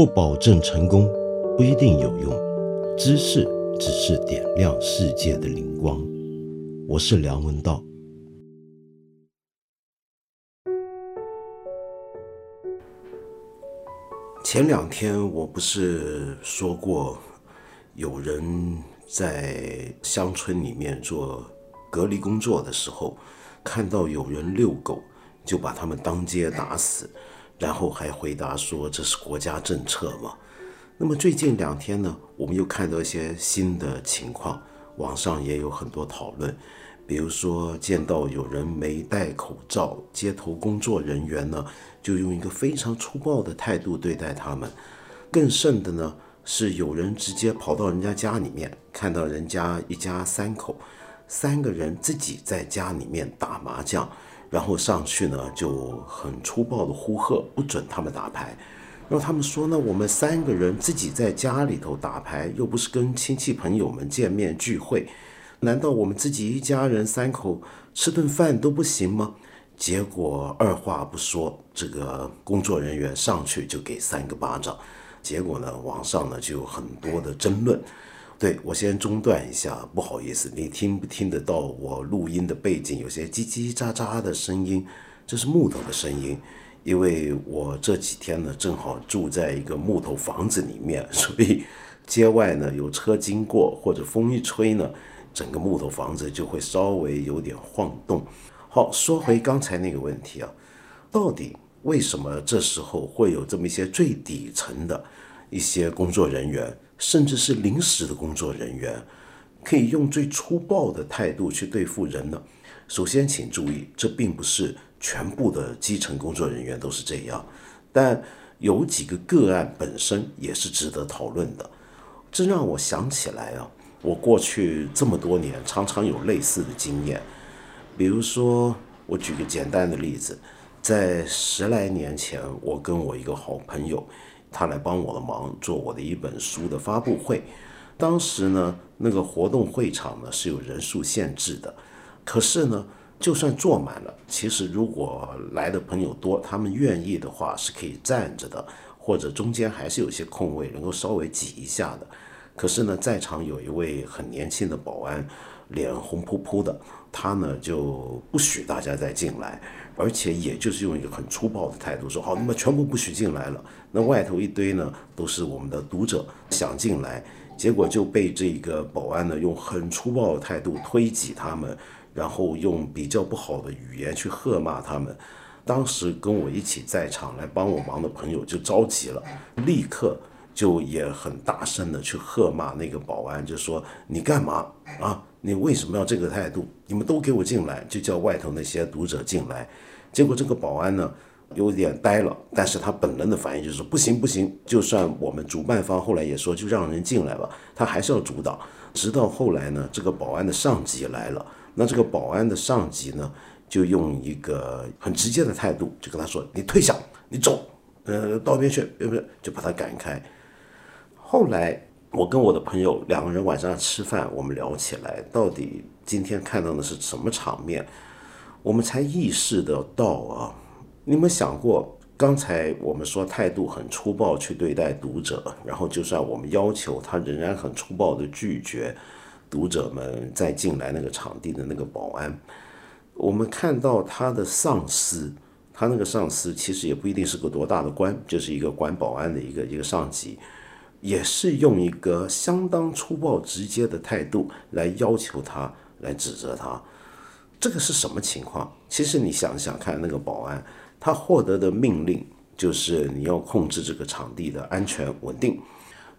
不保证成功，不一定有用。知识只是点亮世界的灵光。我是梁文道。前两天我不是说过，有人在乡村里面做隔离工作的时候，看到有人遛狗，就把他们当街打死。然后还回答说这是国家政策嘛？那么最近两天呢，我们又看到一些新的情况，网上也有很多讨论。比如说见到有人没戴口罩，街头工作人员呢就用一个非常粗暴的态度对待他们。更甚的呢是有人直接跑到人家家里面，看到人家一家三口，三个人自己在家里面打麻将。然后上去呢，就很粗暴的呼喝，不准他们打牌。然后他们说呢，我们三个人自己在家里头打牌，又不是跟亲戚朋友们见面聚会，难道我们自己一家人三口吃顿饭都不行吗？结果二话不说，这个工作人员上去就给三个巴掌。结果呢，网上呢就有很多的争论。对我先中断一下，不好意思，你听不听得到我录音的背景有些叽叽喳喳的声音？这是木头的声音，因为我这几天呢正好住在一个木头房子里面，所以街外呢有车经过或者风一吹呢，整个木头房子就会稍微有点晃动。好，说回刚才那个问题啊，到底为什么这时候会有这么一些最底层的一些工作人员？甚至是临时的工作人员，可以用最粗暴的态度去对付人呢？首先，请注意，这并不是全部的基层工作人员都是这样，但有几个个案本身也是值得讨论的。这让我想起来啊，我过去这么多年常常有类似的经验。比如说，我举个简单的例子，在十来年前，我跟我一个好朋友。他来帮我的忙，做我的一本书的发布会。当时呢，那个活动会场呢是有人数限制的。可是呢，就算坐满了，其实如果来的朋友多，他们愿意的话是可以站着的，或者中间还是有些空位，能够稍微挤一下的。可是呢，在场有一位很年轻的保安，脸红扑扑的，他呢就不许大家再进来。而且也就是用一个很粗暴的态度说好，那么全部不许进来了。那外头一堆呢，都是我们的读者想进来，结果就被这个保安呢用很粗暴的态度推挤他们，然后用比较不好的语言去喝骂他们。当时跟我一起在场来帮我忙的朋友就着急了，立刻就也很大声的去喝骂那个保安，就说你干嘛啊？你为什么要这个态度？你们都给我进来，就叫外头那些读者进来。结果这个保安呢，有点呆了，但是他本能的反应就是不行不行，就算我们主办方后来也说就让人进来吧，他还是要阻挡。直到后来呢，这个保安的上级来了，那这个保安的上级呢，就用一个很直接的态度就跟他说：“你退下，你走，呃，到边去，不是，就把他赶开。”后来我跟我的朋友两个人晚上吃饭，我们聊起来，到底今天看到的是什么场面？我们才意识得到啊！你们想过，刚才我们说态度很粗暴去对待读者，然后就算我们要求他，仍然很粗暴的拒绝读者们再进来那个场地的那个保安。我们看到他的上司，他那个上司其实也不一定是个多大的官，就是一个管保安的一个一个上级，也是用一个相当粗暴直接的态度来要求他，来指责他。这个是什么情况？其实你想想看，那个保安他获得的命令就是你要控制这个场地的安全稳定。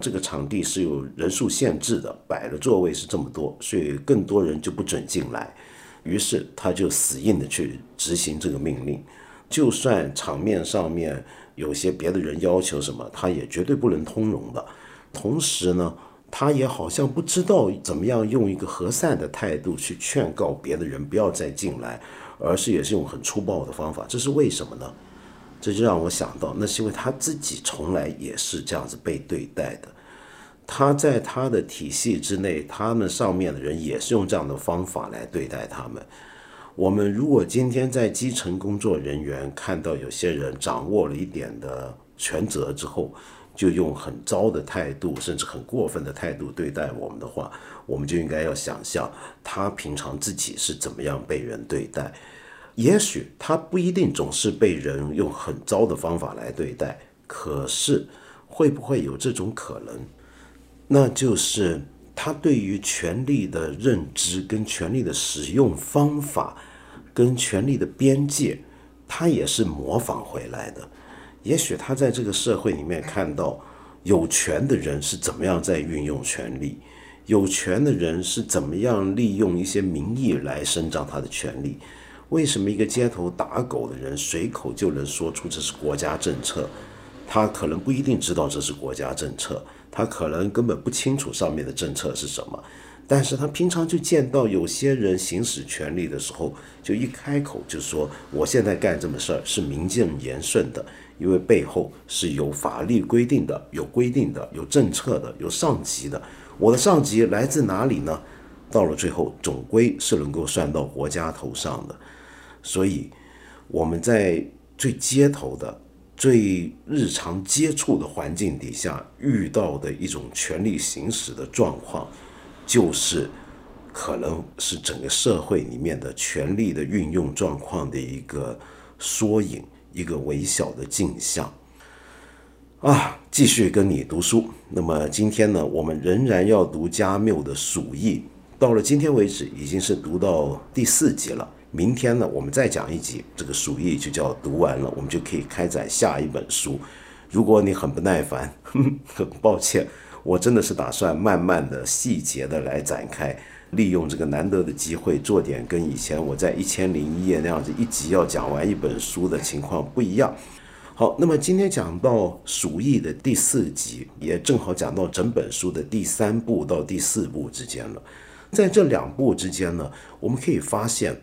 这个场地是有人数限制的，摆的座位是这么多，所以更多人就不准进来。于是他就死硬的去执行这个命令，就算场面上面有些别的人要求什么，他也绝对不能通融的。同时呢。他也好像不知道怎么样用一个和善的态度去劝告别的人不要再进来，而是也是用很粗暴的方法。这是为什么呢？这就让我想到，那是因为他自己从来也是这样子被对待的。他在他的体系之内，他们上面的人也是用这样的方法来对待他们。我们如果今天在基层工作人员看到有些人掌握了一点的权责之后，就用很糟的态度，甚至很过分的态度对待我们的话，我们就应该要想象他平常自己是怎么样被人对待。也许他不一定总是被人用很糟的方法来对待，可是会不会有这种可能？那就是他对于权力的认知、跟权力的使用方法、跟权力的边界，他也是模仿回来的。也许他在这个社会里面看到有权的人是怎么样在运用权力，有权的人是怎么样利用一些名义来伸张他的权利。为什么一个街头打狗的人随口就能说出这是国家政策？他可能不一定知道这是国家政策，他可能根本不清楚上面的政策是什么。但是他平常就见到有些人行使权力的时候，就一开口就说：“我现在干这么事儿是名正言顺的，因为背后是有法律规定的、有规定的、有政策的、有上级的。我的上级来自哪里呢？到了最后，总归是能够算到国家头上的。”所以，我们在最街头的、最日常接触的环境底下遇到的一种权力行使的状况，就是可能是整个社会里面的权力的运用状况的一个缩影，一个微小的镜像。啊，继续跟你读书。那么今天呢，我们仍然要读加缪的《鼠疫》，到了今天为止，已经是读到第四集了。明天呢，我们再讲一集，这个鼠疫就叫读完了，我们就可以开展下一本书。如果你很不耐烦，很抱歉，我真的是打算慢慢的、细节的来展开，利用这个难得的机会，做点跟以前我在一千零一夜那样子一集要讲完一本书的情况不一样。好，那么今天讲到鼠疫的第四集，也正好讲到整本书的第三部到第四部之间了。在这两部之间呢，我们可以发现。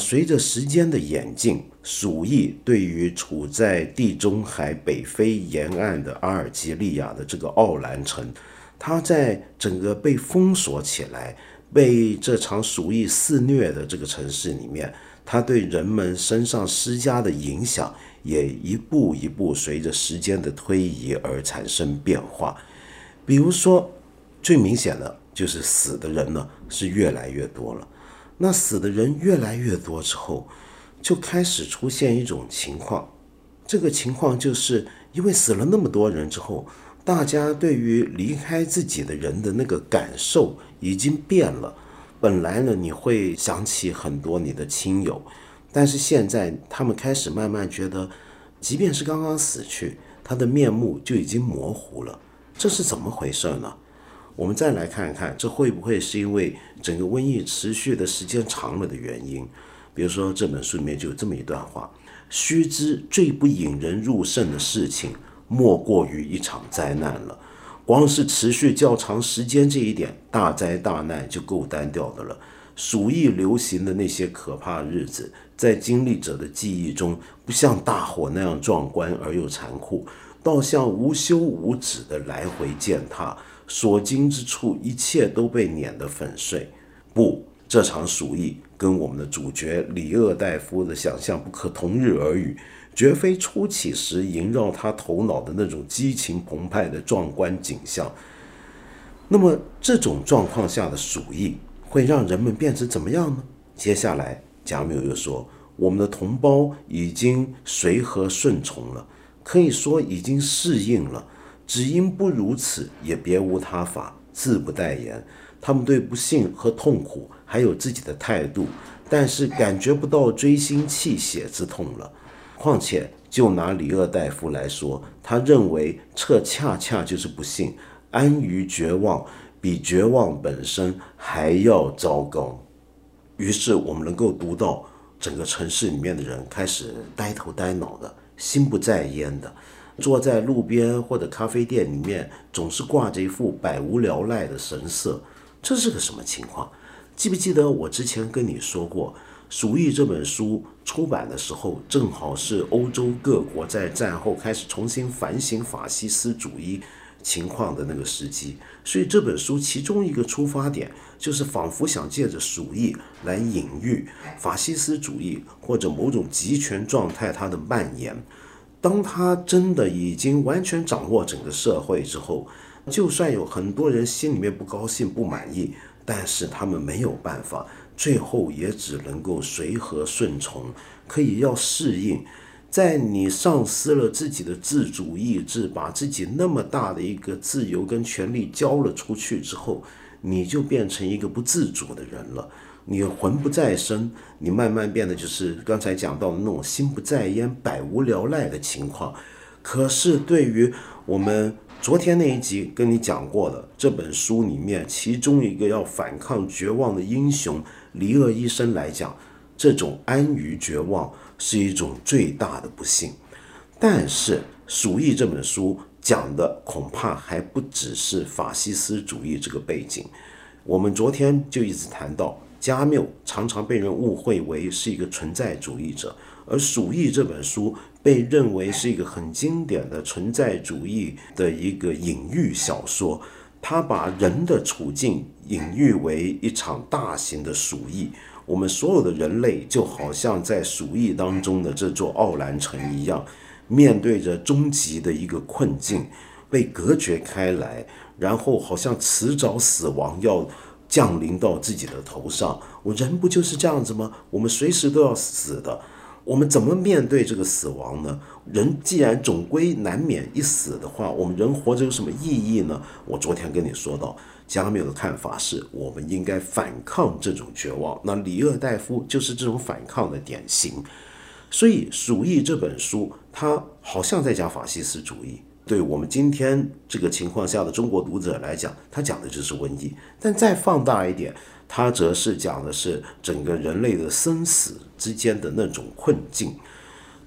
随着时间的演进，鼠疫对于处在地中海北非沿岸的阿尔及利亚的这个奥兰城，它在整个被封锁起来、被这场鼠疫肆虐的这个城市里面，它对人们身上施加的影响也一步一步随着时间的推移而产生变化。比如说，最明显的就是死的人呢是越来越多了。那死的人越来越多之后，就开始出现一种情况，这个情况就是因为死了那么多人之后，大家对于离开自己的人的那个感受已经变了。本来呢，你会想起很多你的亲友，但是现在他们开始慢慢觉得，即便是刚刚死去，他的面目就已经模糊了。这是怎么回事呢？我们再来看看，这会不会是因为整个瘟疫持续的时间长了的原因？比如说，这本书里面就有这么一段话：须知最不引人入胜的事情，莫过于一场灾难了。光是持续较长时间这一点，大灾大难就够单调的了。鼠疫流行的那些可怕日子，在经历者的记忆中，不像大火那样壮观而又残酷，倒像无休无止的来回践踏。所经之处，一切都被碾得粉碎。不，这场鼠疫跟我们的主角李厄代夫的想象不可同日而语，绝非初起时萦绕他头脑的那种激情澎湃的壮观景象。那么，这种状况下的鼠疫会让人们变成怎么样呢？接下来，贾缪又说，我们的同胞已经随和顺从了，可以说已经适应了。只因不如此，也别无他法，自不待言。他们对不幸和痛苦还有自己的态度，但是感觉不到锥心泣血之痛了。况且，就拿李厄大夫来说，他认为这恰恰就是不幸，安于绝望，比绝望本身还要糟糕。于是，我们能够读到整个城市里面的人开始呆头呆脑的，心不在焉的。坐在路边或者咖啡店里面，总是挂着一副百无聊赖的神色，这是个什么情况？记不记得我之前跟你说过，《鼠疫》这本书出版的时候，正好是欧洲各国在战后开始重新反省法西斯主义情况的那个时机，所以这本书其中一个出发点，就是仿佛想借着鼠疫来隐喻法西斯主义或者某种集权状态它的蔓延。当他真的已经完全掌握整个社会之后，就算有很多人心里面不高兴、不满意，但是他们没有办法，最后也只能够随和顺从，可以要适应。在你丧失了自己的自主意志，把自己那么大的一个自由跟权利交了出去之后，你就变成一个不自主的人了。你魂不在身，你慢慢变得就是刚才讲到的那种心不在焉、百无聊赖的情况。可是对于我们昨天那一集跟你讲过的这本书里面，其中一个要反抗绝望的英雄离厄医生来讲，这种安于绝望。是一种最大的不幸，但是《鼠疫》这本书讲的恐怕还不只是法西斯主义这个背景。我们昨天就一直谈到，加缪常常被人误会为是一个存在主义者，而《鼠疫》这本书被认为是一个很经典的存在主义的一个隐喻小说。他把人的处境隐喻为一场大型的鼠疫。我们所有的人类就好像在鼠疫当中的这座奥兰城一样，面对着终极的一个困境，被隔绝开来，然后好像迟早死亡要降临到自己的头上。我人不就是这样子吗？我们随时都要死的，我们怎么面对这个死亡呢？人既然总归难免一死的话，我们人活着有什么意义呢？我昨天跟你说到。加缪的看法是，我们应该反抗这种绝望。那里厄代夫就是这种反抗的典型。所以《鼠疫》这本书，它好像在讲法西斯主义。对我们今天这个情况下的中国读者来讲，它讲的就是瘟疫。但再放大一点，它则是讲的是整个人类的生死之间的那种困境。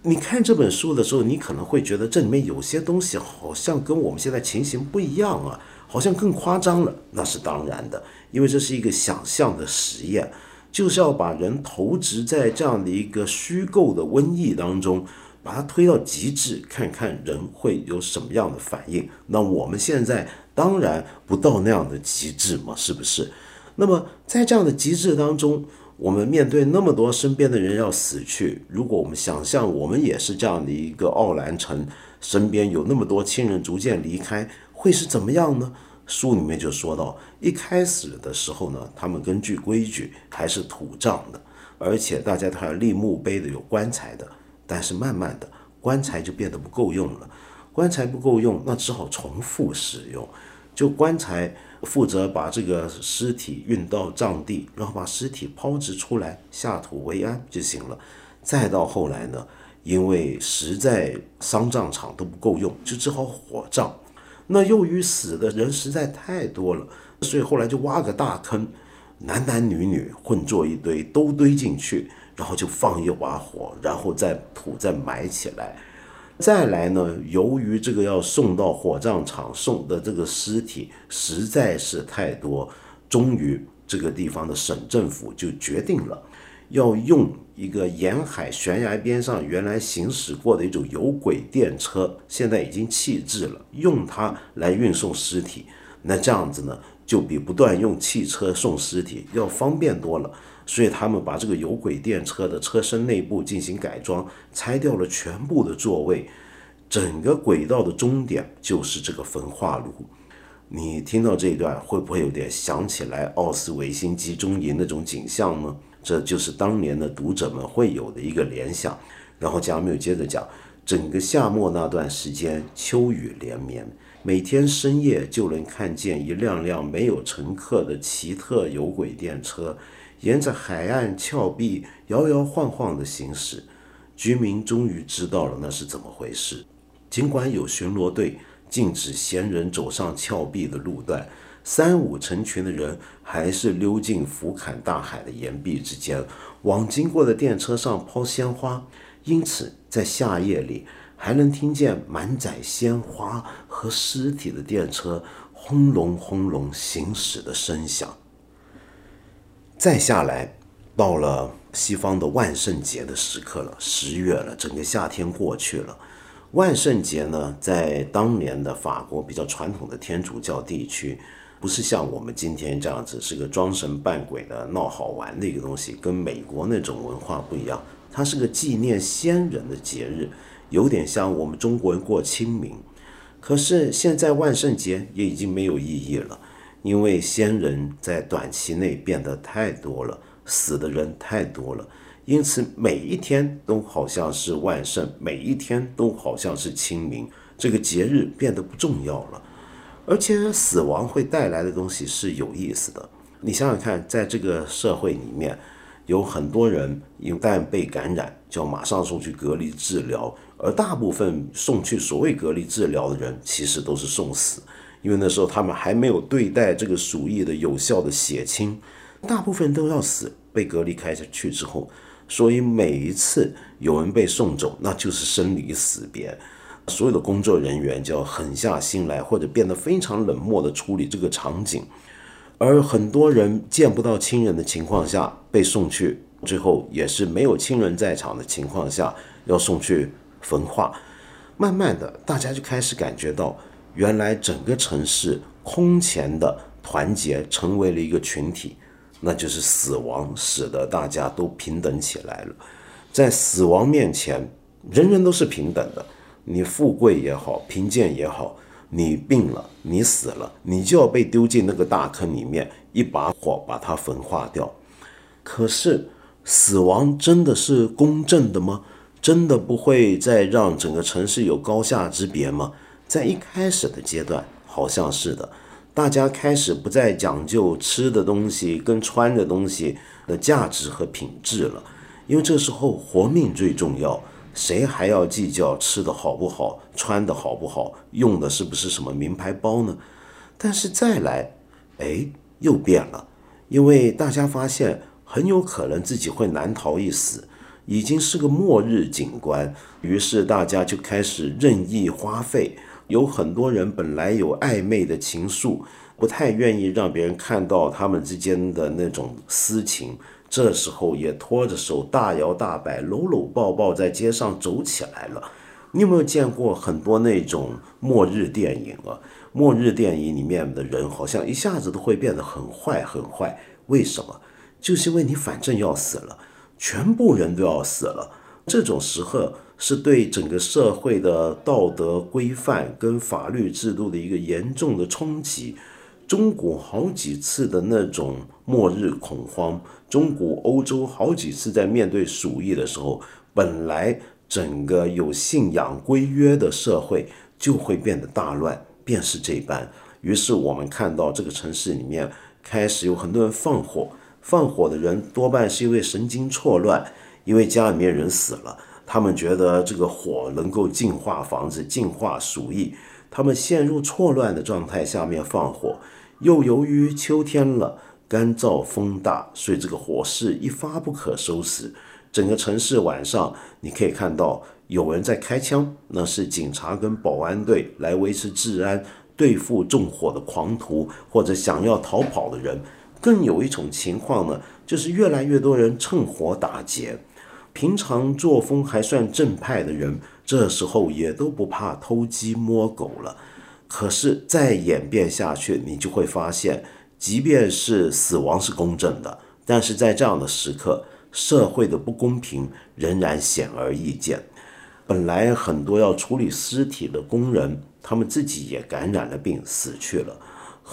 你看这本书的时候，你可能会觉得这里面有些东西好像跟我们现在情形不一样啊。好像更夸张了，那是当然的，因为这是一个想象的实验，就是要把人投掷在这样的一个虚构的瘟疫当中，把它推到极致，看看人会有什么样的反应。那我们现在当然不到那样的极致嘛，是不是？那么在这样的极致当中，我们面对那么多身边的人要死去，如果我们想象我们也是这样的一个奥兰城，身边有那么多亲人逐渐离开。会是怎么样呢？书里面就说到，一开始的时候呢，他们根据规矩还是土葬的，而且大家都要立墓碑的，有棺材的。但是慢慢的，棺材就变得不够用了，棺材不够用，那只好重复使用。就棺材负责把这个尸体运到葬地，然后把尸体抛掷出来，下土为安就行了。再到后来呢，因为实在丧葬场都不够用，就只好火葬。那由于死的人实在太多了，所以后来就挖个大坑，男男女女混作一堆，都堆进去，然后就放一把火，然后再土再埋起来。再来呢，由于这个要送到火葬场送的这个尸体实在是太多，终于这个地方的省政府就决定了。要用一个沿海悬崖边上原来行驶过的一种有轨电车，现在已经弃置了，用它来运送尸体。那这样子呢，就比不断用汽车送尸体要方便多了。所以他们把这个有轨电车的车身内部进行改装，拆掉了全部的座位，整个轨道的终点就是这个焚化炉。你听到这一段，会不会有点想起来奥斯维辛集中营那种景象呢？这就是当年的读者们会有的一个联想。然后加缪接着讲，整个夏末那段时间，秋雨连绵，每天深夜就能看见一辆辆没有乘客的奇特有轨电车，沿着海岸峭壁摇摇晃晃地行驶。居民终于知道了那是怎么回事。尽管有巡逻队禁止闲人走上峭壁的路段。三五成群的人还是溜进俯瞰大海的岩壁之间，往经过的电车上抛鲜花，因此在夏夜里还能听见满载鲜花和尸体的电车轰隆轰隆行驶的声响。再下来，到了西方的万圣节的时刻了，十月了，整个夏天过去了。万圣节呢，在当年的法国比较传统的天主教地区。不是像我们今天这样子是个装神扮鬼的闹好玩的一个东西，跟美国那种文化不一样。它是个纪念先人的节日，有点像我们中国人过清明。可是现在万圣节也已经没有意义了，因为先人在短期内变得太多了，死的人太多了，因此每一天都好像是万圣，每一天都好像是清明，这个节日变得不重要了。而且死亡会带来的东西是有意思的，你想想看，在这个社会里面，有很多人一旦被感染，就要马上送去隔离治疗。而大部分送去所谓隔离治疗的人，其实都是送死，因为那时候他们还没有对待这个鼠疫的有效的血清，大部分都要死，被隔离开下去之后，所以每一次有人被送走，那就是生离死别，所有的工作人员就要狠下心来，或者变得非常冷漠的处理这个场景，而很多人见不到亲人的情况下被送去，最后也是没有亲人在场的情况下要送去。焚化，慢慢的，大家就开始感觉到，原来整个城市空前的团结成为了一个群体，那就是死亡使得大家都平等起来了。在死亡面前，人人都是平等的。你富贵也好，贫贱也好，你病了，你死了，你就要被丢进那个大坑里面，一把火把它焚化掉。可是，死亡真的是公正的吗？真的不会再让整个城市有高下之别吗？在一开始的阶段，好像是的，大家开始不再讲究吃的东西跟穿的东西的价值和品质了，因为这时候活命最重要，谁还要计较吃的好不好，穿的好不好，用的是不是什么名牌包呢？但是再来，哎，又变了，因为大家发现很有可能自己会难逃一死。已经是个末日景观，于是大家就开始任意花费。有很多人本来有暧昧的情愫，不太愿意让别人看到他们之间的那种私情，这时候也拖着手大摇大摆、搂搂抱抱在街上走起来了。你有没有见过很多那种末日电影啊？末日电影里面的人好像一下子都会变得很坏很坏，为什么？就是因为你反正要死了。全部人都要死了，这种时刻是对整个社会的道德规范跟法律制度的一个严重的冲击。中国好几次的那种末日恐慌，中国、欧洲好几次在面对鼠疫的时候，本来整个有信仰规约的社会就会变得大乱，便是这般。于是我们看到这个城市里面开始有很多人放火。放火的人多半是因为神经错乱，因为家里面人死了，他们觉得这个火能够净化房子、净化鼠疫，他们陷入错乱的状态下面放火，又由于秋天了，干燥风大，所以这个火势一发不可收拾。整个城市晚上你可以看到有人在开枪，那是警察跟保安队来维持治安，对付纵火的狂徒或者想要逃跑的人。更有一种情况呢，就是越来越多人趁火打劫，平常作风还算正派的人，这时候也都不怕偷鸡摸狗了。可是再演变下去，你就会发现，即便是死亡是公正的，但是在这样的时刻，社会的不公平仍然显而易见。本来很多要处理尸体的工人，他们自己也感染了病，死去了。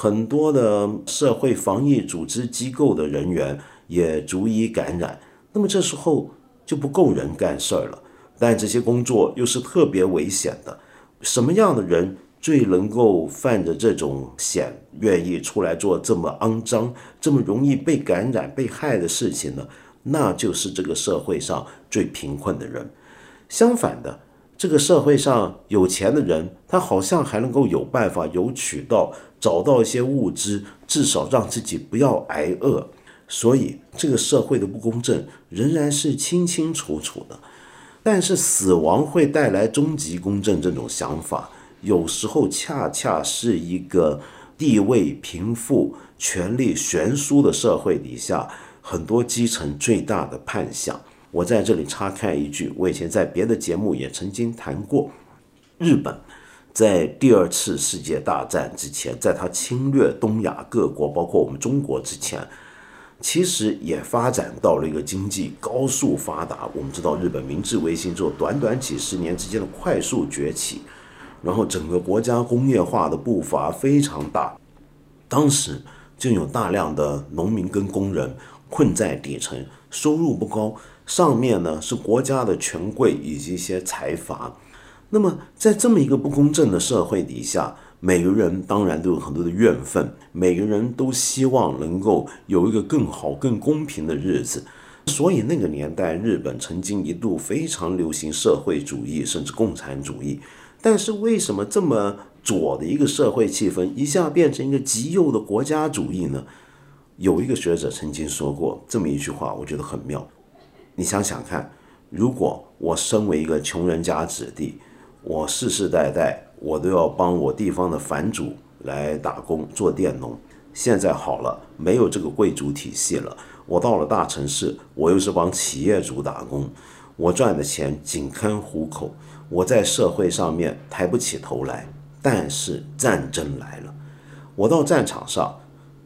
很多的社会防疫组织机构的人员也逐一感染，那么这时候就不够人干事儿了。但这些工作又是特别危险的，什么样的人最能够犯着这种险，愿意出来做这么肮脏、这么容易被感染、被害的事情呢？那就是这个社会上最贫困的人。相反的。这个社会上有钱的人，他好像还能够有办法、有渠道找到一些物资，至少让自己不要挨饿。所以，这个社会的不公正仍然是清清楚楚的。但是，死亡会带来终极公正这种想法，有时候恰恰是一个地位贫富、权力悬殊的社会底下，很多基层最大的盼想。我在这里插开一句，我以前在别的节目也曾经谈过，日本在第二次世界大战之前，在他侵略东亚各国，包括我们中国之前，其实也发展到了一个经济高速发达。我们知道，日本明治维新之后，短短几十年之间的快速崛起，然后整个国家工业化的步伐非常大。当时就有大量的农民跟工人困在底层，收入不高，上面呢是国家的权贵以及一些财阀。那么在这么一个不公正的社会底下，每个人当然都有很多的怨愤，每个人都希望能够有一个更好、更公平的日子。所以那个年代，日本曾经一度非常流行社会主义，甚至共产主义。但是为什么这么左的一个社会气氛，一下变成一个极右的国家主义呢？有一个学者曾经说过这么一句话，我觉得很妙。你想想看，如果我身为一个穷人家子弟，我世世代代。我都要帮我地方的藩主来打工做佃农。现在好了，没有这个贵族体系了。我到了大城市，我又是帮企业主打工，我赚的钱仅堪糊口。我在社会上面抬不起头来。但是战争来了，我到战场上，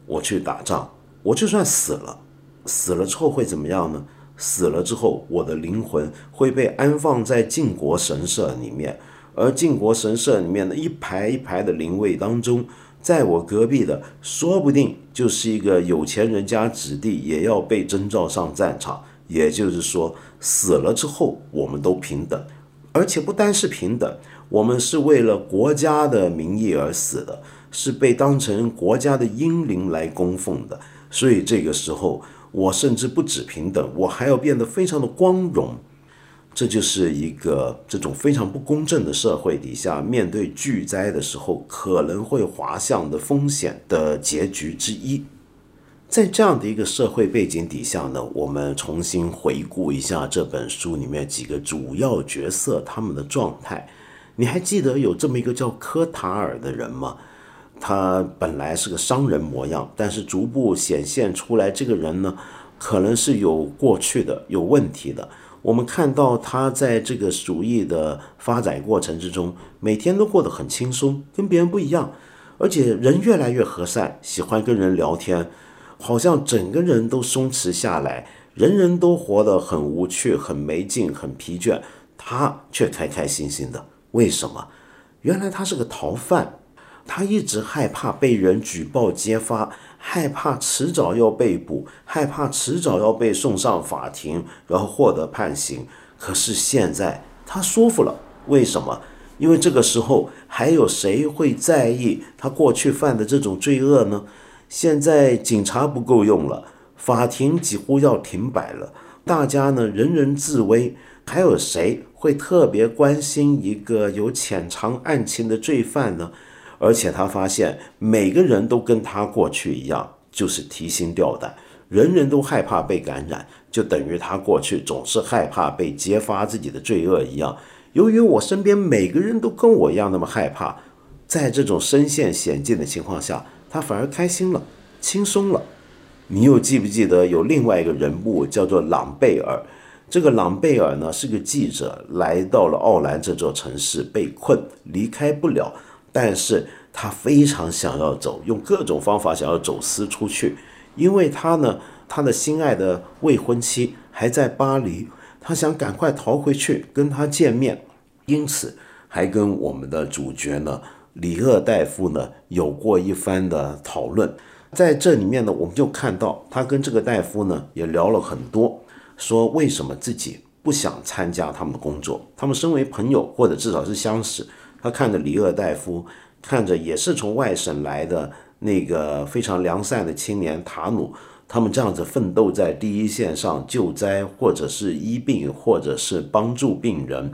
我去打仗，我就算死了，死了之后会怎么样呢？死了之后，我的灵魂会被安放在靖国神社里面。而靖国神社里面的一排一排的灵位当中，在我隔壁的，说不定就是一个有钱人家子弟，也要被征召上战场。也就是说，死了之后，我们都平等，而且不单是平等，我们是为了国家的名义而死的，是被当成国家的英灵来供奉的。所以这个时候，我甚至不止平等，我还要变得非常的光荣。这就是一个这种非常不公正的社会底下，面对巨灾的时候可能会滑向的风险的结局之一。在这样的一个社会背景底下呢，我们重新回顾一下这本书里面几个主要角色他们的状态。你还记得有这么一个叫科塔尔的人吗？他本来是个商人模样，但是逐步显现出来，这个人呢，可能是有过去的、有问题的。我们看到他在这个鼠疫的发展过程之中，每天都过得很轻松，跟别人不一样，而且人越来越和善，喜欢跟人聊天，好像整个人都松弛下来，人人都活得很无趣、很没劲、很疲倦，他却开开心心的。为什么？原来他是个逃犯，他一直害怕被人举报揭发。害怕迟早要被捕，害怕迟早要被送上法庭，然后获得判刑。可是现在他舒服了，为什么？因为这个时候还有谁会在意他过去犯的这种罪恶呢？现在警察不够用了，法庭几乎要停摆了，大家呢人人自危，还有谁会特别关心一个有潜藏案情的罪犯呢？而且他发现每个人都跟他过去一样，就是提心吊胆，人人都害怕被感染，就等于他过去总是害怕被揭发自己的罪恶一样。由于我身边每个人都跟我一样那么害怕，在这种身陷险境的情况下，他反而开心了，轻松了。你又记不记得有另外一个人物叫做朗贝尔？这个朗贝尔呢是个记者，来到了奥兰这座城市，被困，离开不了。但是他非常想要走，用各种方法想要走私出去，因为他呢，他的心爱的未婚妻还在巴黎，他想赶快逃回去跟他见面，因此还跟我们的主角呢，里厄大夫呢有过一番的讨论。在这里面呢，我们就看到他跟这个大夫呢也聊了很多，说为什么自己不想参加他们的工作，他们身为朋友或者至少是相识。他看着里厄大夫，看着也是从外省来的那个非常良善的青年塔努，他们这样子奋斗在第一线上救灾，或者是医病，或者是帮助病人，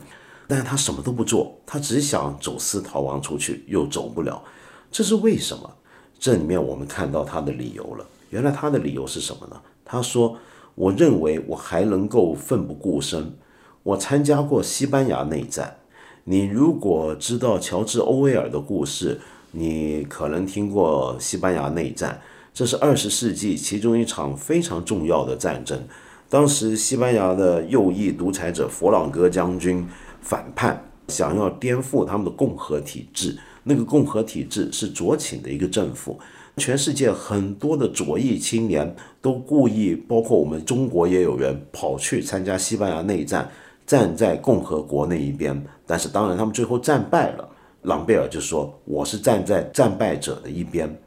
但是他什么都不做，他只想走私逃亡出去，又走不了，这是为什么？这里面我们看到他的理由了。原来他的理由是什么呢？他说：“我认为我还能够奋不顾身，我参加过西班牙内战。”你如果知道乔治·欧威尔的故事，你可能听过西班牙内战。这是二十世纪其中一场非常重要的战争。当时西班牙的右翼独裁者佛朗哥将军反叛，想要颠覆他们的共和体制。那个共和体制是左倾的一个政府。全世界很多的左翼青年都故意，包括我们中国也有人跑去参加西班牙内战，站在共和国那一边。但是当然他们最后战败了。朗贝尔就说：“我是站在战败者的一边。”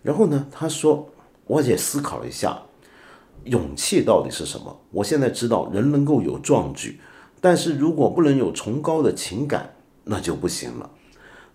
然后呢，他说：“我也思考了一下，勇气到底是什么？我现在知道人能够有壮举，但是如果不能有崇高的情感，那就不行了。”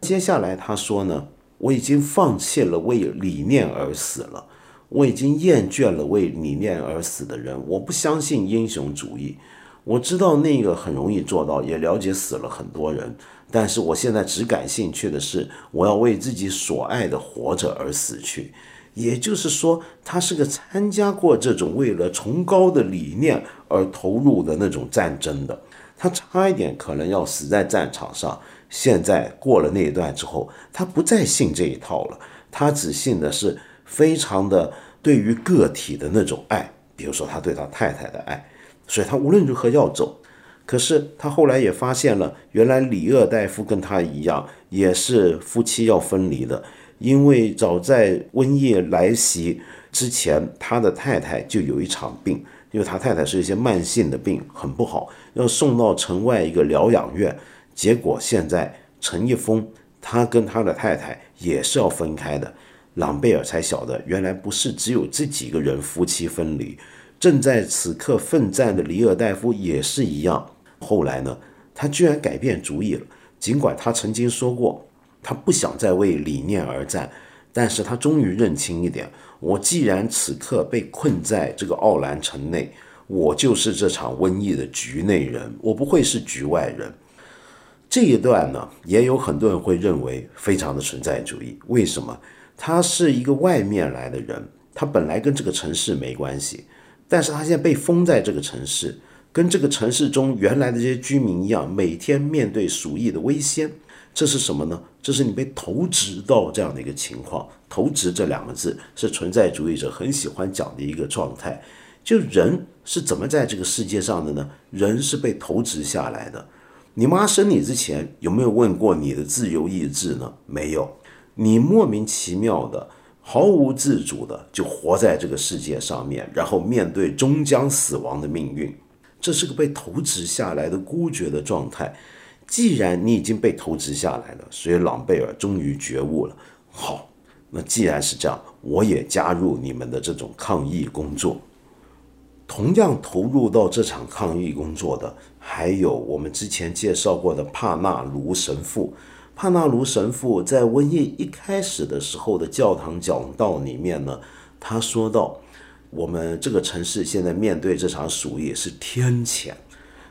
接下来他说呢。我已经放弃了为理念而死了，我已经厌倦了为理念而死的人。我不相信英雄主义，我知道那个很容易做到，也了解死了很多人。但是我现在只感兴趣的是，我要为自己所爱的活着而死去。也就是说，他是个参加过这种为了崇高的理念而投入的那种战争的，他差一点可能要死在战场上。现在过了那一段之后，他不再信这一套了，他只信的是非常的对于个体的那种爱，比如说他对他太太的爱，所以他无论如何要走。可是他后来也发现了，原来李厄代夫跟他一样，也是夫妻要分离的，因为早在瘟疫来袭之前，他的太太就有一场病，因为他太太是一些慢性的病，很不好，要送到城外一个疗养院。结果现在陈一峰他跟他的太太也是要分开的，朗贝尔才晓得原来不是只有这几个人夫妻分离，正在此刻奋战的里尔代夫也是一样。后来呢，他居然改变主意了，尽管他曾经说过他不想再为理念而战，但是他终于认清一点：我既然此刻被困在这个奥兰城内，我就是这场瘟疫的局内人，我不会是局外人。这一段呢，也有很多人会认为非常的存在主义。为什么？他是一个外面来的人，他本来跟这个城市没关系，但是他现在被封在这个城市，跟这个城市中原来的这些居民一样，每天面对鼠疫的危险。这是什么呢？这是你被投掷到这样的一个情况。投掷这两个字是存在主义者很喜欢讲的一个状态。就人是怎么在这个世界上的呢？人是被投掷下来的。你妈生你之前有没有问过你的自由意志呢？没有，你莫名其妙的、毫无自主的就活在这个世界上面，然后面对终将死亡的命运，这是个被投掷下来的孤绝的状态。既然你已经被投掷下来了，所以朗贝尔终于觉悟了。好，那既然是这样，我也加入你们的这种抗议工作。同样投入到这场抗议工作的，还有我们之前介绍过的帕纳卢神父。帕纳卢神父在瘟疫一开始的时候的教堂讲道里面呢，他说到：我们这个城市现在面对这场鼠疫是天谴，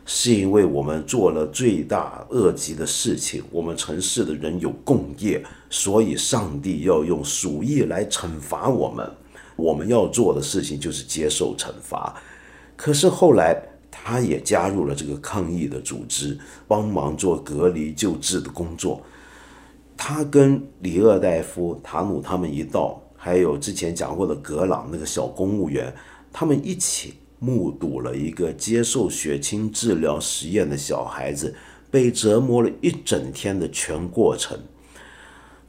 是因为我们做了罪大恶极的事情，我们城市的人有共业，所以上帝要用鼠疫来惩罚我们。我们要做的事情就是接受惩罚。可是后来，他也加入了这个抗议的组织，帮忙做隔离救治的工作。他跟里厄代夫、塔努他们一道，还有之前讲过的格朗那个小公务员，他们一起目睹了一个接受血清治疗实验的小孩子被折磨了一整天的全过程。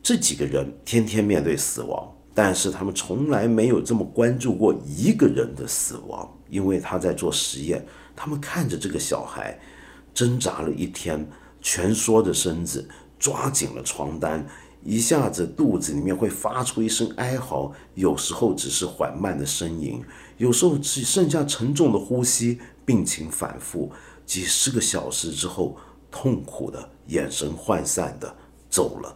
这几个人天天面对死亡。但是他们从来没有这么关注过一个人的死亡，因为他在做实验。他们看着这个小孩挣扎了一天，蜷缩着身子，抓紧了床单，一下子肚子里面会发出一声哀嚎，有时候只是缓慢的呻吟，有时候只剩下沉重的呼吸，病情反复。几十个小时之后，痛苦的眼神涣散的走了。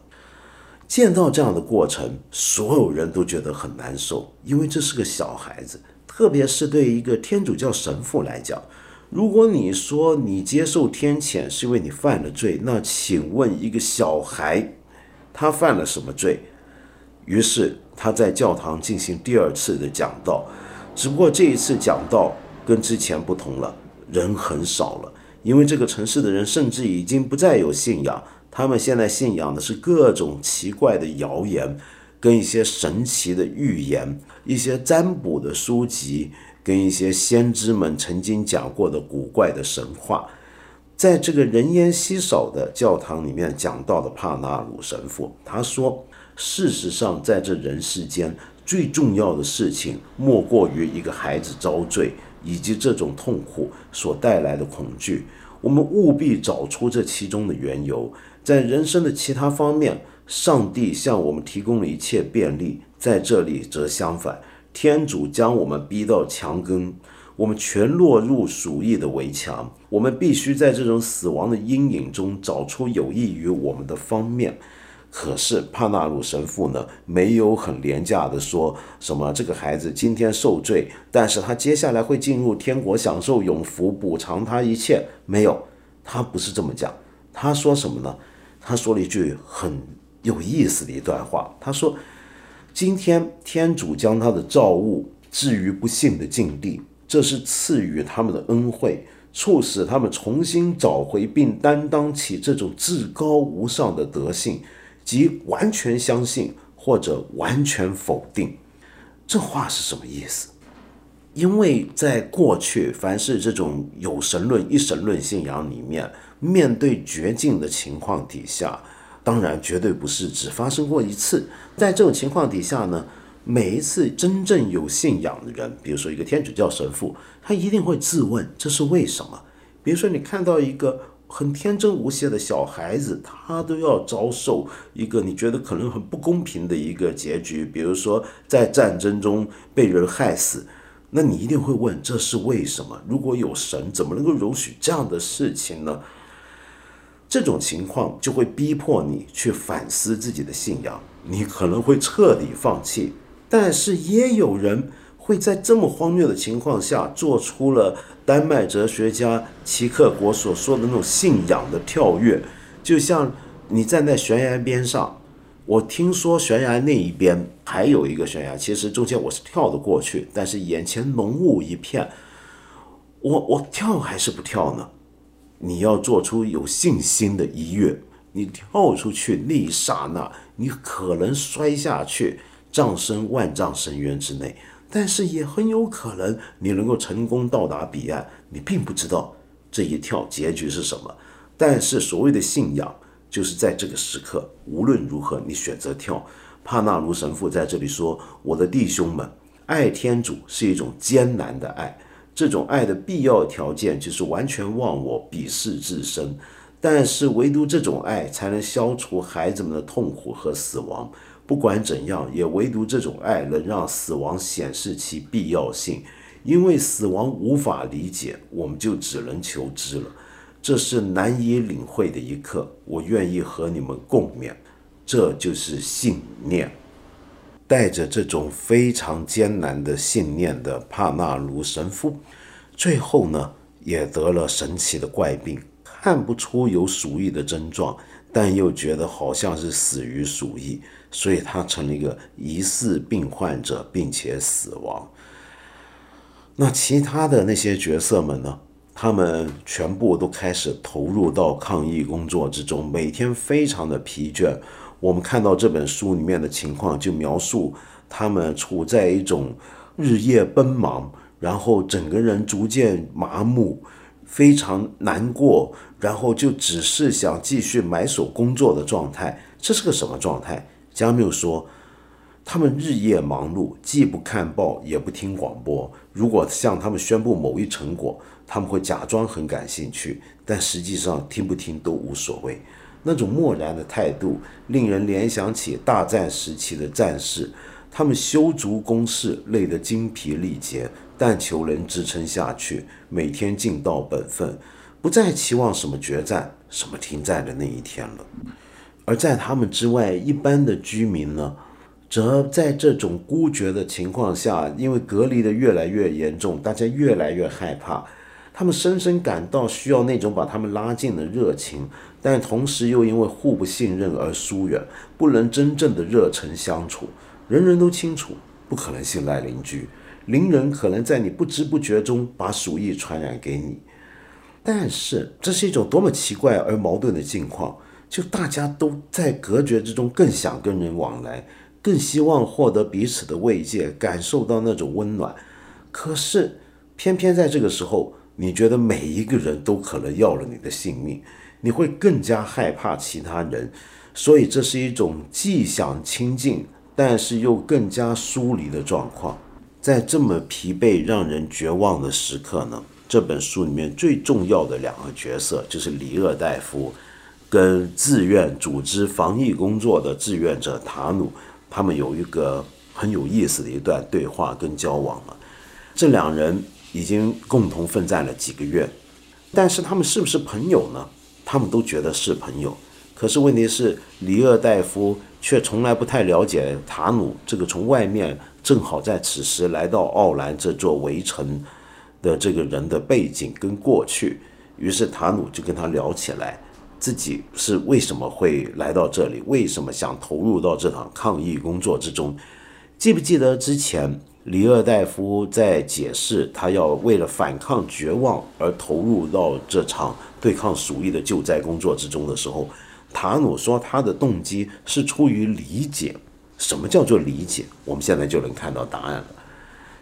见到这样的过程，所有人都觉得很难受，因为这是个小孩子，特别是对一个天主教神父来讲。如果你说你接受天谴是因为你犯了罪，那请问一个小孩他犯了什么罪？于是他在教堂进行第二次的讲道，只不过这一次讲道跟之前不同了，人很少了，因为这个城市的人甚至已经不再有信仰。他们现在信仰的是各种奇怪的谣言，跟一些神奇的预言，一些占卜的书籍，跟一些先知们曾经讲过的古怪的神话。在这个人烟稀少的教堂里面讲到的帕纳鲁神父，他说，事实上，在这人世间，最重要的事情莫过于一个孩子遭罪，以及这种痛苦所带来的恐惧。我们务必找出这其中的缘由。在人生的其他方面，上帝向我们提供了一切便利，在这里则相反，天主将我们逼到墙根，我们全落入鼠疫的围墙。我们必须在这种死亡的阴影中找出有益于我们的方面。可是帕纳鲁神父呢，没有很廉价的说什么这个孩子今天受罪，但是他接下来会进入天国享受永福，补偿他一切。没有，他不是这么讲。他说什么呢？他说了一句很有意思的一段话。他说：“今天天主将他的造物置于不幸的境地，这是赐予他们的恩惠，促使他们重新找回并担当起这种至高无上的德性。”即完全相信或者完全否定，这话是什么意思？因为在过去，凡是这种有神论、一神论信仰里面，面对绝境的情况底下，当然绝对不是只发生过一次。在这种情况底下呢，每一次真正有信仰的人，比如说一个天主教神父，他一定会自问这是为什么。比如说你看到一个。很天真无邪的小孩子，他都要遭受一个你觉得可能很不公平的一个结局，比如说在战争中被人害死，那你一定会问这是为什么？如果有神，怎么能够容许这样的事情呢？这种情况就会逼迫你去反思自己的信仰，你可能会彻底放弃，但是也有人。会在这么荒谬的情况下，做出了丹麦哲学家齐克国所说的那种信仰的跳跃，就像你站在悬崖边上，我听说悬崖那一边还有一个悬崖，其实中间我是跳得过去，但是眼前浓雾一片，我我跳还是不跳呢？你要做出有信心的一跃，你跳出去那一刹那，你可能摔下去，葬身万丈深渊之内。但是也很有可能你能够成功到达彼岸，你并不知道这一跳结局是什么。但是所谓的信仰，就是在这个时刻，无论如何你选择跳。帕纳卢神父在这里说：“我的弟兄们，爱天主是一种艰难的爱，这种爱的必要条件就是完全忘我、鄙视自身。但是唯独这种爱才能消除孩子们的痛苦和死亡。”不管怎样，也唯独这种爱能让死亡显示其必要性，因为死亡无法理解，我们就只能求知了。这是难以领会的一刻，我愿意和你们共勉。这就是信念。带着这种非常艰难的信念的帕纳卢神父，最后呢，也得了神奇的怪病，看不出有鼠疫的症状，但又觉得好像是死于鼠疫。所以他成了一个疑似病患者，并且死亡。那其他的那些角色们呢？他们全部都开始投入到抗疫工作之中，每天非常的疲倦。我们看到这本书里面的情况，就描述他们处在一种日夜奔忙，然后整个人逐渐麻木，非常难过，然后就只是想继续埋首工作的状态。这是个什么状态？加缪说：“他们日夜忙碌，既不看报，也不听广播。如果向他们宣布某一成果，他们会假装很感兴趣，但实际上听不听都无所谓。那种漠然的态度，令人联想起大战时期的战士。他们修筑工事，累得精疲力竭，但求能支撑下去，每天尽到本分，不再期望什么决战、什么停战的那一天了。”而在他们之外，一般的居民呢，则在这种孤绝的情况下，因为隔离的越来越严重，大家越来越害怕。他们深深感到需要那种把他们拉近的热情，但同时又因为互不信任而疏远，不能真正的热诚相处。人人都清楚，不可能信赖邻居，邻人可能在你不知不觉中把鼠疫传染给你。但是，这是一种多么奇怪而矛盾的境况。就大家都在隔绝之中，更想跟人往来，更希望获得彼此的慰藉，感受到那种温暖。可是，偏偏在这个时候，你觉得每一个人都可能要了你的性命，你会更加害怕其他人，所以这是一种既想亲近，但是又更加疏离的状况。在这么疲惫、让人绝望的时刻呢，这本书里面最重要的两个角色就是里厄代夫，跟自愿组织防疫工作的志愿者塔努，他们有一个很有意思的一段对话跟交往了。这两人已经共同奋战了几个月，但是他们是不是朋友呢？他们都觉得是朋友。可是问题是，里厄代夫却从来不太了解塔努这个从外面正好在此时来到奥兰这座围城的这个人的背景跟过去。于是塔努就跟他聊起来，自己是为什么会来到这里，为什么想投入到这场抗疫工作之中。记不记得之前里厄代夫在解释他要为了反抗绝望而投入到这场对抗鼠疫的救灾工作之中的时候？塔努说，他的动机是出于理解。什么叫做理解？我们现在就能看到答案了。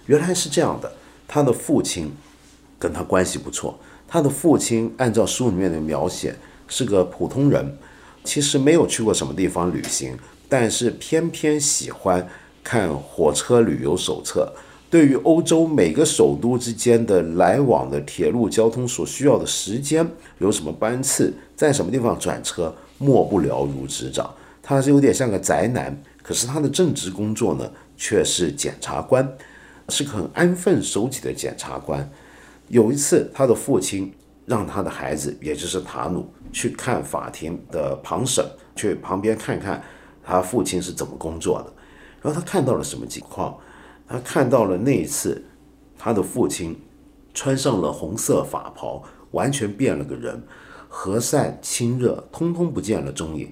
原来是这样的，他的父亲跟他关系不错。他的父亲按照书里面的描写是个普通人，其实没有去过什么地方旅行，但是偏偏喜欢看火车旅游手册。对于欧洲每个首都之间的来往的铁路交通所需要的时间，有什么班次，在什么地方转车。莫不了如指掌，他是有点像个宅男，可是他的正职工作呢，却是检察官，是个很安分守己的检察官。有一次，他的父亲让他的孩子，也就是塔努，去看法庭的旁审，去旁边看看他父亲是怎么工作的。然后他看到了什么情况？他看到了那一次，他的父亲穿上了红色法袍，完全变了个人。和善亲热，通通不见了踪影。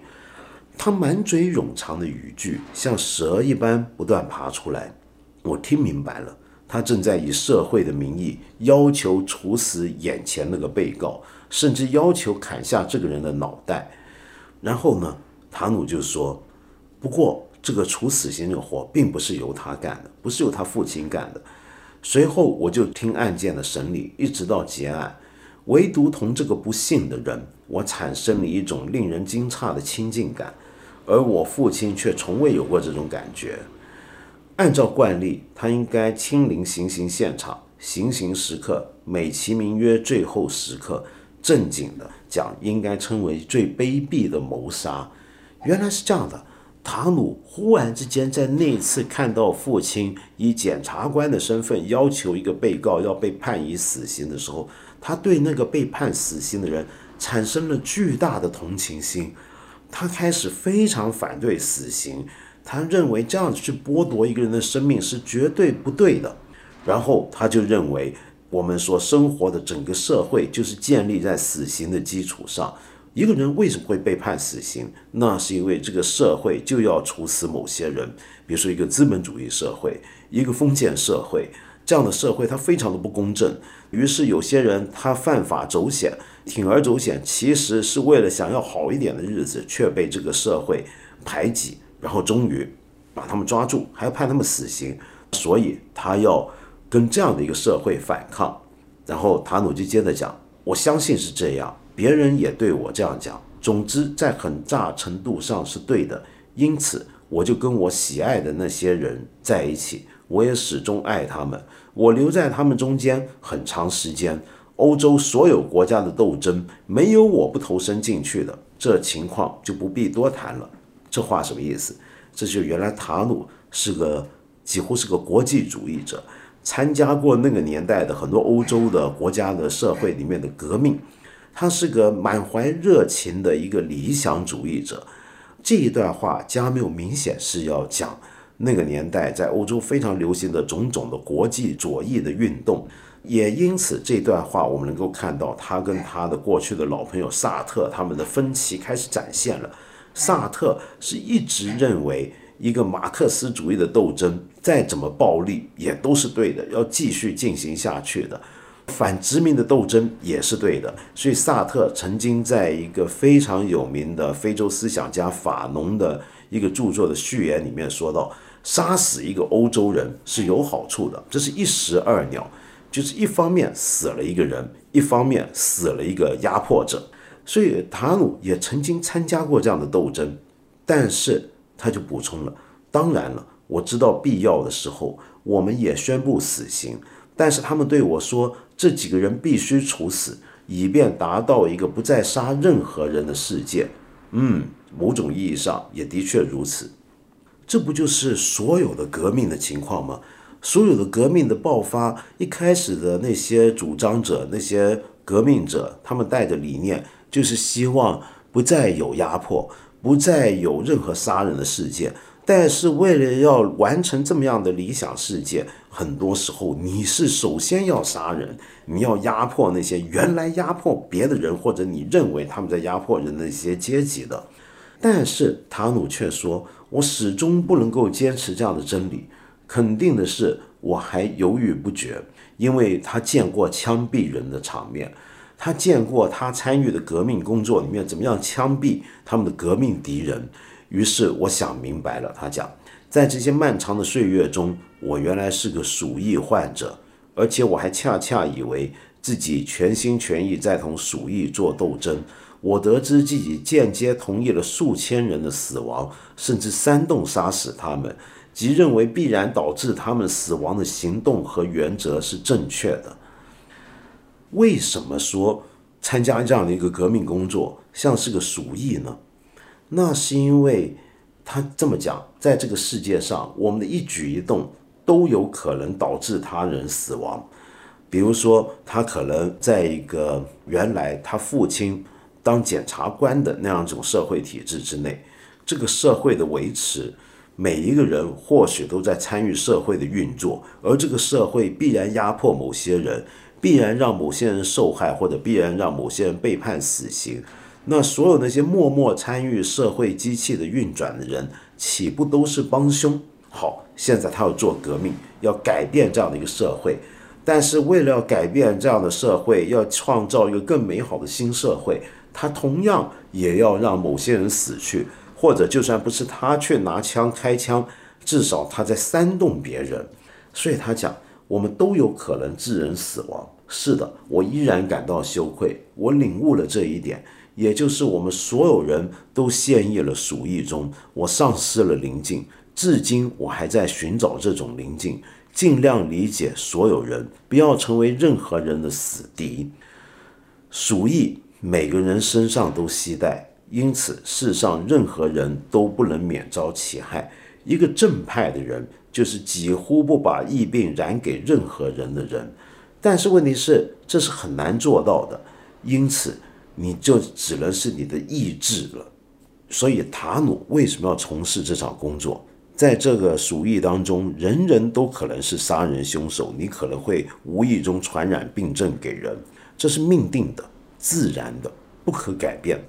他满嘴冗长的语句，像蛇一般不断爬出来。我听明白了，他正在以社会的名义要求处死眼前那个被告，甚至要求砍下这个人的脑袋。然后呢，塔努就说：“不过，这个处死刑的活并不是由他干的，不是由他父亲干的。”随后，我就听案件的审理，一直到结案。唯独同这个不幸的人，我产生了一种令人惊诧的亲近感，而我父亲却从未有过这种感觉。按照惯例，他应该亲临行刑现场，行刑时刻美其名曰最后时刻，正经的讲，应该称为最卑鄙的谋杀。原来是这样的。塔努忽然之间在那次看到父亲以检察官的身份要求一个被告要被判以死刑的时候。他对那个被判死刑的人产生了巨大的同情心，他开始非常反对死刑，他认为这样子去剥夺一个人的生命是绝对不对的。然后他就认为，我们所生活的整个社会就是建立在死刑的基础上。一个人为什么会被判死刑？那是因为这个社会就要处死某些人，比如说一个资本主义社会，一个封建社会。这样的社会它非常的不公正，于是有些人他犯法走险，铤而走险，其实是为了想要好一点的日子，却被这个社会排挤，然后终于把他们抓住，还要判他们死刑，所以他要跟这样的一个社会反抗。然后塔努就接着讲，我相信是这样，别人也对我这样讲。总之，在很大程度上是对的，因此我就跟我喜爱的那些人在一起。我也始终爱他们，我留在他们中间很长时间。欧洲所有国家的斗争，没有我不投身进去的，这情况就不必多谈了。这话什么意思？这就原来塔努是个几乎是个国际主义者，参加过那个年代的很多欧洲的国家的社会里面的革命，他是个满怀热情的一个理想主义者。这一段话，加缪明显是要讲。那个年代在欧洲非常流行的种种的国际左翼的运动，也因此这段话我们能够看到他跟他的过去的老朋友萨特他们的分歧开始展现了。萨特是一直认为一个马克思主义的斗争再怎么暴力也都是对的，要继续进行下去的，反殖民的斗争也是对的。所以萨特曾经在一个非常有名的非洲思想家法农的。一个著作的序言里面说到，杀死一个欧洲人是有好处的，这是一石二鸟，就是一方面死了一个人，一方面死了一个压迫者。所以塔努也曾经参加过这样的斗争，但是他就补充了：“当然了，我知道必要的时候，我们也宣布死刑。但是他们对我说，这几个人必须处死，以便达到一个不再杀任何人的世界。嗯，某种意义上也的确如此。这不就是所有的革命的情况吗？所有的革命的爆发，一开始的那些主张者、那些革命者，他们带着理念，就是希望不再有压迫。”不再有任何杀人的事件，但是为了要完成这么样的理想世界，很多时候你是首先要杀人，你要压迫那些原来压迫别的人或者你认为他们在压迫人的一些阶级的。但是塔努却说：“我始终不能够坚持这样的真理。肯定的是，我还犹豫不决，因为他见过枪毙人的场面。”他见过他参与的革命工作里面怎么样枪毙他们的革命敌人，于是我想明白了。他讲，在这些漫长的岁月中，我原来是个鼠疫患者，而且我还恰恰以为自己全心全意在同鼠疫做斗争。我得知自己间接同意了数千人的死亡，甚至煽动杀死他们，即认为必然导致他们死亡的行动和原则是正确的。为什么说参加这样的一个革命工作像是个鼠疫呢？那是因为他这么讲，在这个世界上，我们的一举一动都有可能导致他人死亡。比如说，他可能在一个原来他父亲当检察官的那样一种社会体制之内，这个社会的维持，每一个人或许都在参与社会的运作，而这个社会必然压迫某些人。必然让某些人受害，或者必然让某些人被判死刑。那所有那些默默参与社会机器的运转的人，岂不都是帮凶？好，现在他要做革命，要改变这样的一个社会。但是为了要改变这样的社会，要创造一个更美好的新社会，他同样也要让某些人死去，或者就算不是他去拿枪开枪，至少他在煽动别人。所以他讲，我们都有可能致人死亡。是的，我依然感到羞愧。我领悟了这一点，也就是我们所有人都陷入了鼠疫中。我丧失了宁静，至今我还在寻找这种宁静，尽量理解所有人，不要成为任何人的死敌。鼠疫每个人身上都携带，因此世上任何人都不能免遭其害。一个正派的人，就是几乎不把疫病染给任何人的人。但是问题是，这是很难做到的，因此你就只能是你的意志了。所以塔努为什么要从事这场工作？在这个鼠疫当中，人人都可能是杀人凶手，你可能会无意中传染病症给人，这是命定的、自然的、不可改变的。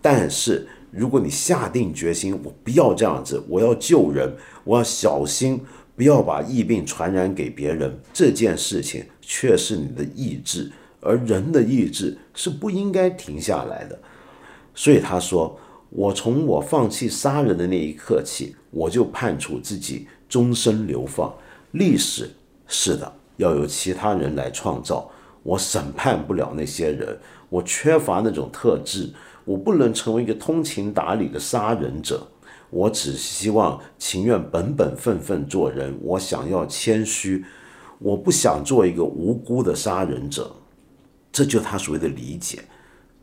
但是如果你下定决心，我不要这样子，我要救人，我要小心。不要把疫病传染给别人，这件事情却是你的意志，而人的意志是不应该停下来的。所以他说：“我从我放弃杀人的那一刻起，我就判处自己终身流放。历史是的，要由其他人来创造，我审判不了那些人，我缺乏那种特质，我不能成为一个通情达理的杀人者。”我只希望情愿本本分分做人，我想要谦虚，我不想做一个无辜的杀人者。这就是他所谓的理解，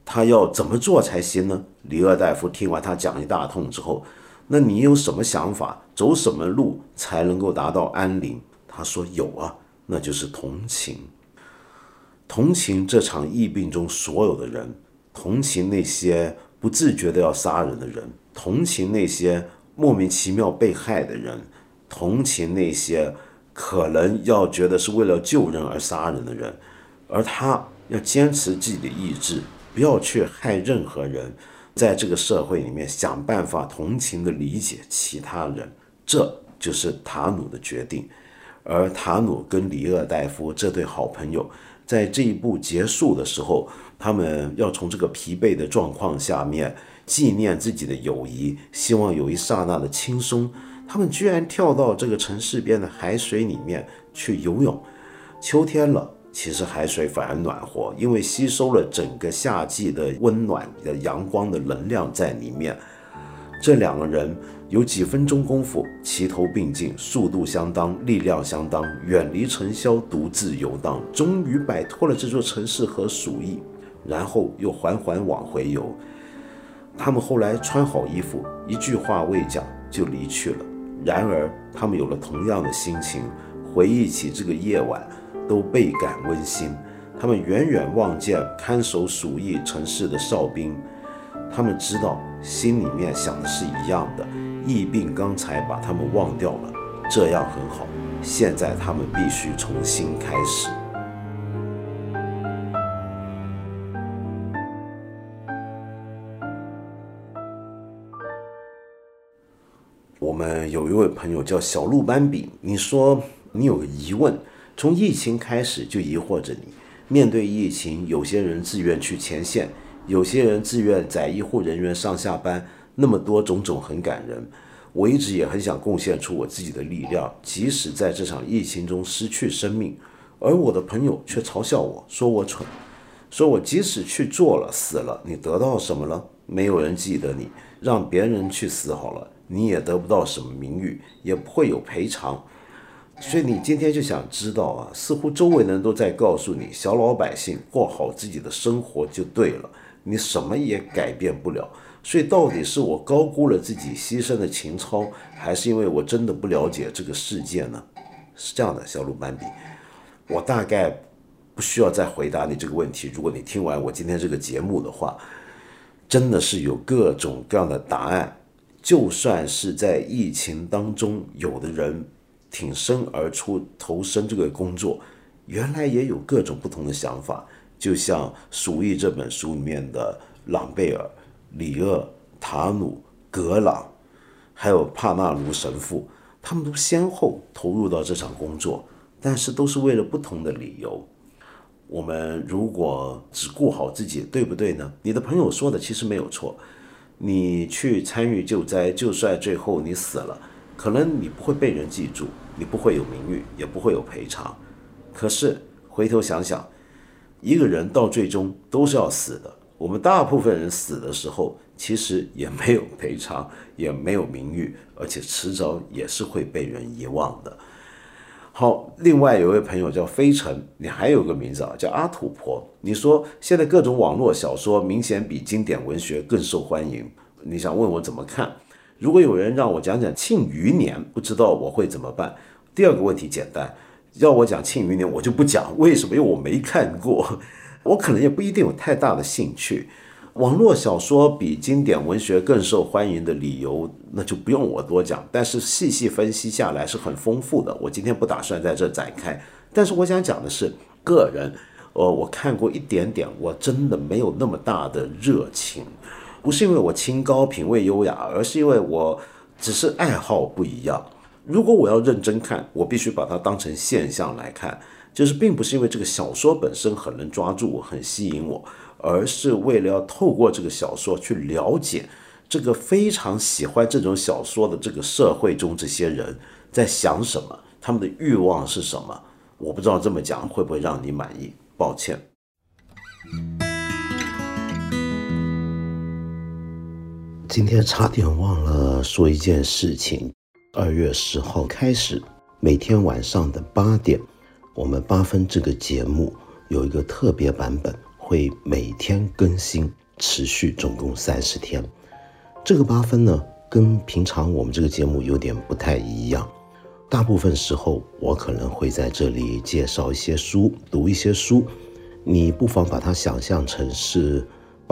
他要怎么做才行呢？李厄大夫听完他讲一大通之后，那你有什么想法？走什么路才能够达到安宁？他说有啊，那就是同情，同情这场疫病中所有的人，同情那些不自觉的要杀人的人。同情那些莫名其妙被害的人，同情那些可能要觉得是为了救人而杀人的人，而他要坚持自己的意志，不要去害任何人，在这个社会里面想办法同情的理解其他人，这就是塔努的决定。而塔努跟里厄戴夫这对好朋友，在这一步结束的时候，他们要从这个疲惫的状况下面。纪念自己的友谊，希望有一刹那的轻松。他们居然跳到这个城市边的海水里面去游泳。秋天了，其实海水反而暖和，因为吸收了整个夏季的温暖的阳光的能量在里面。这两个人有几分钟功夫，齐头并进，速度相当，力量相当，远离尘嚣，独自游荡，终于摆脱了这座城市和鼠疫，然后又缓缓往回游。他们后来穿好衣服，一句话未讲就离去了。然而，他们有了同样的心情，回忆起这个夜晚，都倍感温馨。他们远远望见看守鼠疫城市的哨兵，他们知道，心里面想的是一样的。疫病刚才把他们忘掉了，这样很好。现在他们必须重新开始。我们有一位朋友叫小鹿斑比，你说你有个疑问，从疫情开始就疑惑着你。面对疫情，有些人自愿去前线，有些人自愿载医护人员上下班，那么多种种很感人。我一直也很想贡献出我自己的力量，即使在这场疫情中失去生命，而我的朋友却嘲笑我说我蠢，说我即使去做了死了，你得到什么了？没有人记得你，让别人去死好了。你也得不到什么名誉，也不会有赔偿，所以你今天就想知道啊，似乎周围人都在告诉你，小老百姓过好自己的生活就对了，你什么也改变不了。所以到底是我高估了自己牺牲的情操，还是因为我真的不了解这个世界呢？是这样的，小鲁班比，我大概不需要再回答你这个问题。如果你听完我今天这个节目的话，真的是有各种各样的答案。就算是在疫情当中，有的人挺身而出投身这个工作，原来也有各种不同的想法。就像《鼠疫》这本书里面的朗贝尔、里厄、塔努、格朗，还有帕纳卢神父，他们都先后投入到这场工作，但是都是为了不同的理由。我们如果只顾好自己，对不对呢？你的朋友说的其实没有错。你去参与救灾，就算最后你死了，可能你不会被人记住，你不会有名誉，也不会有赔偿。可是回头想想，一个人到最终都是要死的。我们大部分人死的时候，其实也没有赔偿，也没有名誉，而且迟早也是会被人遗忘的。好，另外有位朋友叫飞尘，你还有个名字啊，叫阿土婆。你说现在各种网络小说明显比经典文学更受欢迎，你想问我怎么看？如果有人让我讲讲《庆余年》，不知道我会怎么办？第二个问题简单，要我讲《庆余年》，我就不讲，为什么？因为我没看过，我可能也不一定有太大的兴趣。网络小说比经典文学更受欢迎的理由，那就不用我多讲。但是细细分析下来是很丰富的。我今天不打算在这展开。但是我想讲的是，个人，呃，我看过一点点，我真的没有那么大的热情。不是因为我清高、品味优雅，而是因为我只是爱好不一样。如果我要认真看，我必须把它当成现象来看，就是并不是因为这个小说本身很能抓住我、很吸引我。而是为了要透过这个小说去了解这个非常喜欢这种小说的这个社会中这些人在想什么，他们的欲望是什么？我不知道这么讲会不会让你满意，抱歉。今天差点忘了说一件事情，二月十号开始，每天晚上的八点，我们八分这个节目有一个特别版本。会每天更新，持续总共三十天。这个八分呢，跟平常我们这个节目有点不太一样。大部分时候，我可能会在这里介绍一些书，读一些书。你不妨把它想象成是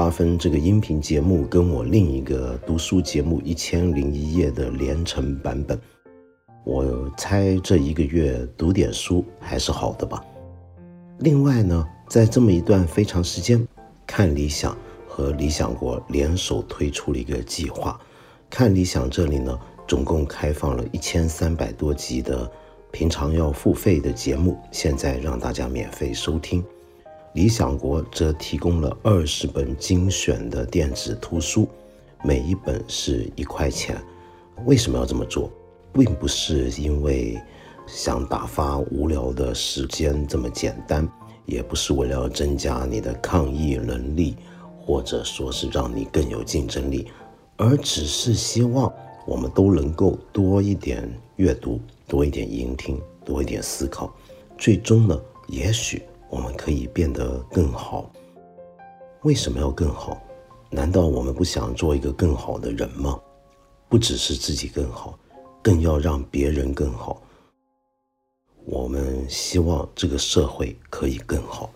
八分这个音频节目跟我另一个读书节目《一千零一夜》的连成版本。我猜这一个月读点书还是好的吧。另外呢。在这么一段非常时间，看理想和理想国联手推出了一个计划。看理想这里呢，总共开放了一千三百多集的平常要付费的节目，现在让大家免费收听。理想国则提供了二十本精选的电子图书，每一本是一块钱。为什么要这么做？并不是因为想打发无聊的时间这么简单。也不是为了增加你的抗疫能力，或者说是让你更有竞争力，而只是希望我们都能够多一点阅读，多一点聆听，多一点思考。最终呢，也许我们可以变得更好。为什么要更好？难道我们不想做一个更好的人吗？不只是自己更好，更要让别人更好。我们希望这个社会可以更好。